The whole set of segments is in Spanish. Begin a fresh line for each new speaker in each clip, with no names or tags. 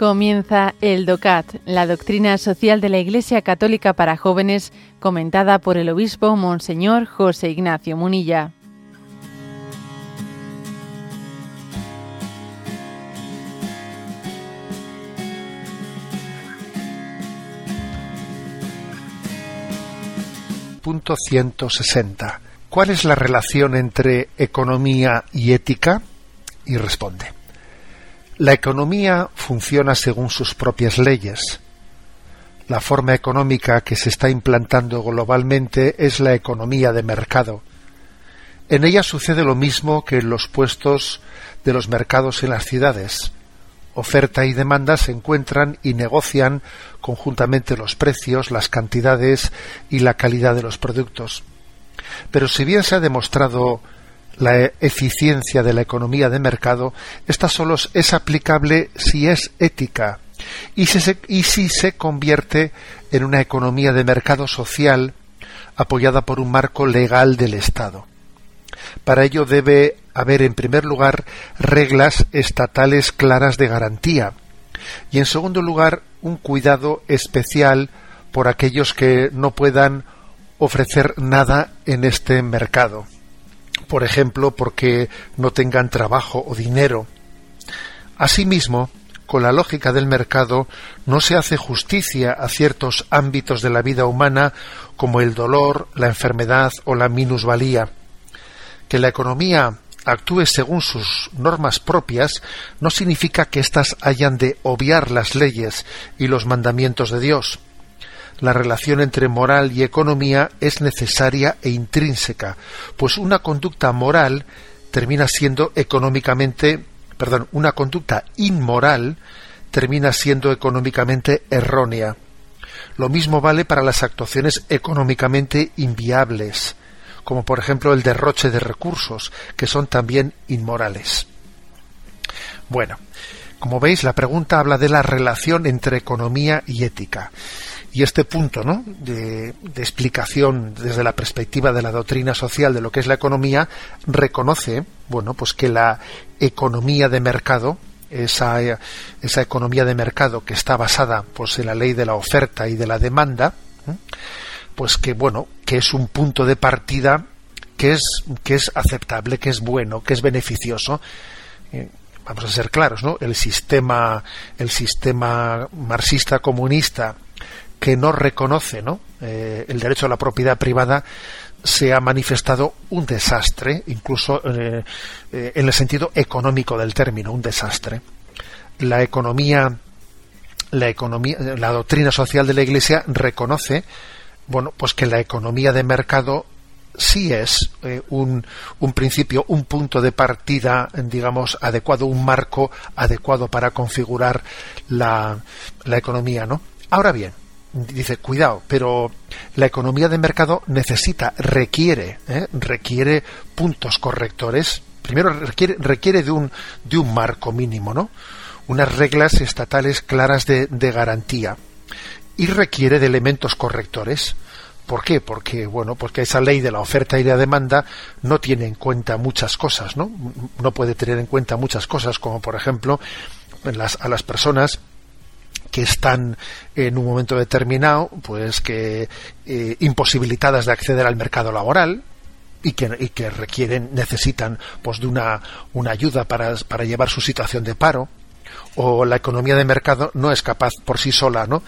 Comienza el DOCAT, la doctrina social de la Iglesia Católica para jóvenes, comentada por el obispo Monseñor José Ignacio Munilla.
Punto 160. ¿Cuál es la relación entre economía y ética? Y responde. La economía funciona según sus propias leyes. La forma económica que se está implantando globalmente es la economía de mercado. En ella sucede lo mismo que en los puestos de los mercados en las ciudades. Oferta y demanda se encuentran y negocian conjuntamente los precios, las cantidades y la calidad de los productos. Pero si bien se ha demostrado la eficiencia de la economía de mercado, esta solo es aplicable si es ética y si, se, y si se convierte en una economía de mercado social apoyada por un marco legal del Estado. Para ello debe haber, en primer lugar, reglas estatales claras de garantía y, en segundo lugar, un cuidado especial por aquellos que no puedan ofrecer nada en este mercado por ejemplo, porque no tengan trabajo o dinero. Asimismo, con la lógica del mercado, no se hace justicia a ciertos ámbitos de la vida humana como el dolor, la enfermedad o la minusvalía. Que la economía actúe según sus normas propias no significa que éstas hayan de obviar las leyes y los mandamientos de Dios la relación entre moral y economía es necesaria e intrínseca, pues una conducta moral termina siendo económicamente, perdón, una conducta inmoral termina siendo económicamente errónea. Lo mismo vale para las actuaciones económicamente inviables, como por ejemplo el derroche de recursos, que son también inmorales. Bueno, como veis, la pregunta habla de la relación entre economía y ética. Y este punto ¿no? de, explicación desde la perspectiva de la doctrina social de lo que es la economía reconoce bueno, pues que la economía de mercado, esa, esa economía de mercado que está basada pues, en la ley de la oferta y de la demanda, pues que bueno, que es un punto de partida que es, que es aceptable, que es bueno, que es beneficioso. Eh, vamos a ser claros, ¿no? El sistema, el sistema marxista comunista que no reconoce ¿no? Eh, el derecho a la propiedad privada se ha manifestado un desastre, incluso eh, eh, en el sentido económico del término, un desastre. La economía, la economía, la doctrina social de la Iglesia reconoce, bueno, pues que la economía de mercado sí es un, principio, un punto de partida, digamos, adecuado, un marco adecuado para configurar la, la economía, ¿no? Ahora bien, dice cuidado pero la economía de mercado necesita requiere ¿eh? requiere puntos correctores primero requiere requiere de un de un marco mínimo no unas reglas estatales claras de, de garantía y requiere de elementos correctores ¿Por qué? Porque, bueno, porque esa ley de la oferta y la demanda no tiene en cuenta muchas cosas, ¿no? No puede tener en cuenta muchas cosas, como por ejemplo, las, a las personas que están en un momento determinado, pues que eh, imposibilitadas de acceder al mercado laboral y que, y que requieren, necesitan pues de una, una ayuda para, para llevar su situación de paro o la economía de mercado no es capaz por sí sola ¿no?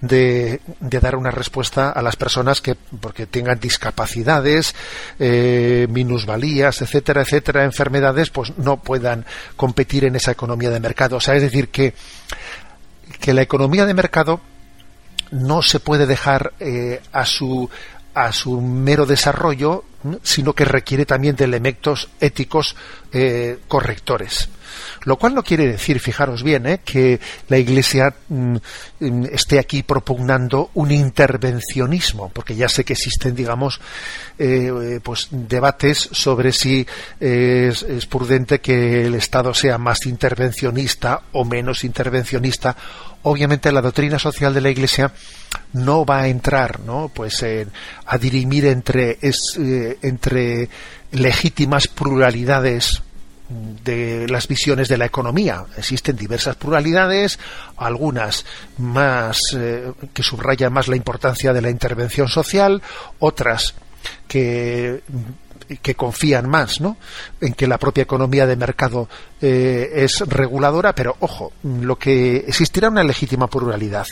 de, de dar una respuesta a las personas que porque tengan discapacidades eh, minusvalías etcétera etcétera enfermedades pues no puedan competir en esa economía de mercado o sea es decir que que la economía de mercado no se puede dejar eh, a su a su mero desarrollo, sino que requiere también de elementos éticos eh, correctores. Lo cual no quiere decir, fijaros bien, eh, que la Iglesia mm, mm, esté aquí propugnando un intervencionismo, porque ya sé que existen, digamos, eh, pues debates sobre si es, es prudente que el Estado sea más intervencionista o menos intervencionista. Obviamente la doctrina social de la Iglesia no va a entrar ¿no? pues a dirimir entre, eh, entre legítimas pluralidades de las visiones de la economía. Existen diversas pluralidades, algunas más eh, que subrayan más la importancia de la intervención social, otras que confían más ¿no? en que la propia economía de mercado eh, es reguladora, pero ojo, lo que existirá una legítima pluralidad,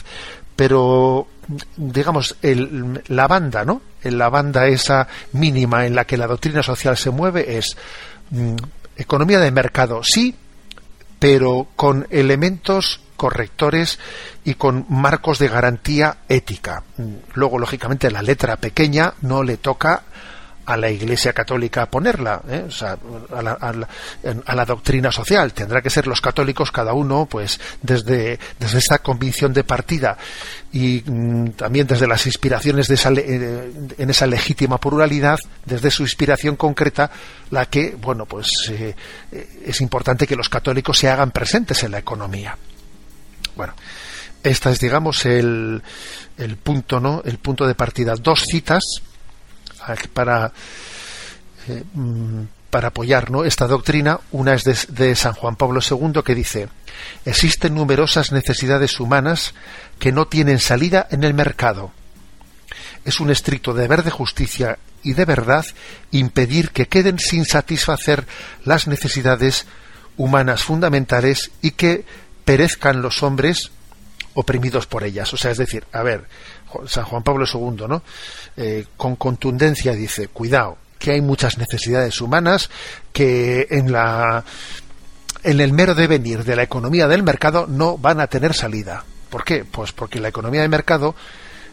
pero digamos el, la banda, ¿no? La banda esa mínima en la que la doctrina social se mueve es mm, economía de mercado, sí, pero con elementos correctores y con marcos de garantía ética. Luego, lógicamente, la letra pequeña no le toca a la Iglesia Católica ponerla, ¿eh? o sea, a, la, a, la, doctrina social. Tendrá que ser los católicos cada uno, pues, desde, desde esa convicción de partida y mm, también desde las inspiraciones de esa, eh, en esa legítima pluralidad, desde su inspiración concreta, la que, bueno, pues eh, es importante que los católicos se hagan presentes en la economía. Bueno, esta es, digamos, el, el punto, ¿no? El punto de partida. Dos citas para, eh, mm, para apoyar esta doctrina. Una es de, San Juan Pablo II que dice, existen numerosas necesidades humanas que no tienen salida en el mercado. Es un estricto deber de justicia y de verdad impedir que queden sin satisfacer las necesidades humanas fundamentales y que perezcan los hombres oprimidos por ellas. O sea, es decir, a ver, San Juan Pablo II, ¿no? Eh, con contundencia dice, cuidado, que hay muchas necesidades humanas que en la en el mero devenir de la economía del mercado no van a tener salida. ¿Por qué? Pues porque la economía de mercado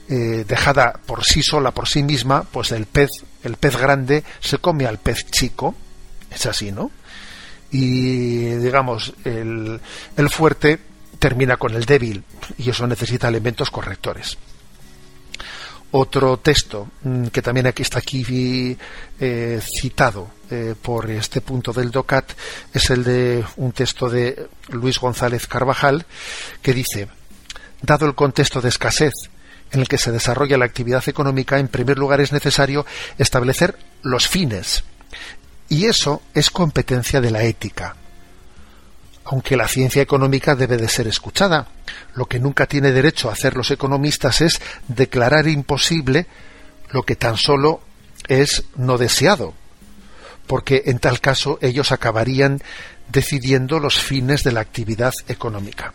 eh, dejada por sí sola, por sí misma, pues el pez, el pez grande se come al pez chico, es así, ¿no? Y digamos, el, el fuerte termina con el débil y eso necesita elementos correctores. Otro texto mm, que también aquí está aquí eh, citado eh, por este punto del DOCAT es el de un texto de Luis González Carvajal que dice, dado el contexto de escasez en el que se desarrolla la actividad económica, en primer lugar es necesario establecer los fines. Y eso es competencia de la ética aunque la ciencia económica debe de ser escuchada. Lo que nunca tiene derecho a hacer los economistas es declarar imposible lo que tan solo es no deseado, porque en tal caso ellos acabarían decidiendo los fines de la actividad económica.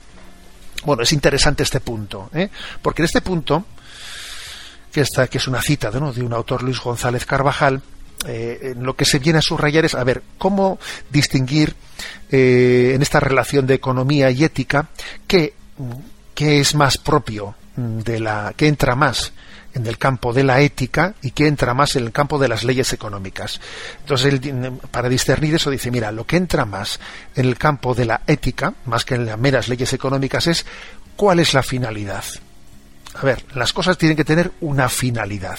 Bueno, es interesante este punto, ¿eh? porque en este punto, que, está, que es una cita de un autor Luis González Carvajal, eh, lo que se viene a subrayar es, a ver, cómo distinguir eh, en esta relación de economía y ética qué, es más propio de la, que entra más en el campo de la ética y que entra más en el campo de las leyes económicas. Entonces, para discernir eso, dice, mira, lo que entra más en el campo de la ética, más que en las meras leyes económicas, es cuál es la finalidad. A ver, las cosas tienen que tener una finalidad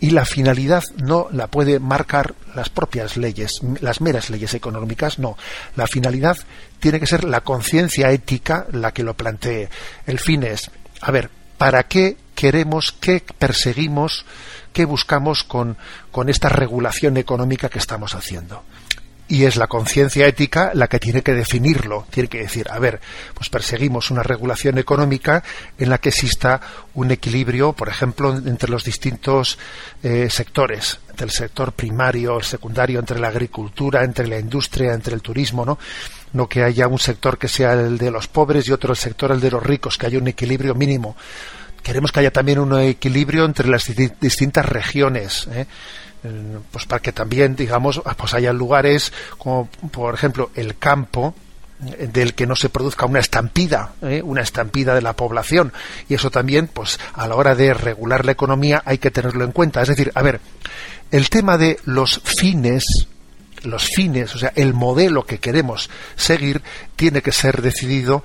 y la finalidad no la puede marcar las propias leyes, las meras leyes económicas, no. La finalidad tiene que ser la conciencia ética la que lo plantee. El fin es, a ver, ¿para qué queremos, qué perseguimos, qué buscamos con, con esta regulación económica que estamos haciendo? Y es la conciencia ética la que tiene que definirlo, tiene que decir, a ver, pues perseguimos una regulación económica en la que exista un equilibrio, por ejemplo, entre los distintos eh, sectores, entre el sector primario, el secundario, entre la agricultura, entre la industria, entre el turismo, ¿no? No que haya un sector que sea el de los pobres y otro el sector el de los ricos, que haya un equilibrio mínimo. Queremos que haya también un equilibrio entre las distintas regiones. ¿eh? Pues para que también, digamos, ah, pues haya lugares como, por ejemplo, el campo, eh, del que no se produzca una estampida, ¿eh? una estampida de la población. Y eso también, pues a la hora de regular la economía hay que tenerlo en cuenta. Es decir, a ver, el tema de los fines, los fines, o sea, el modelo que queremos seguir, tiene que ser decidido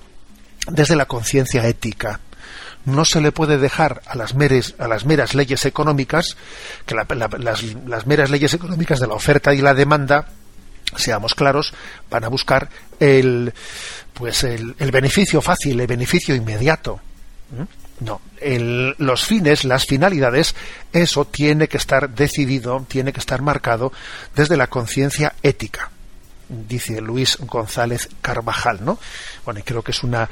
desde la conciencia ética no se le puede dejar a las, a las meras leyes económicas, que las, meras leyes económicas de la oferta y la demanda, seamos claros, van a buscar el, pues el, beneficio fácil, el beneficio inmediato. ¿Mm? No, los fines, las finalidades, eso tiene que estar decidido, tiene que estar marcado desde la conciencia ética. Dice Luis González Carvajal, ¿no? Bueno, y creo que es una,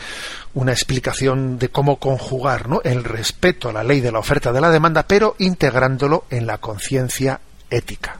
una explicación de cómo conjugar ¿no? el respeto a la ley de la oferta de la demanda, pero integrándolo en la conciencia ética.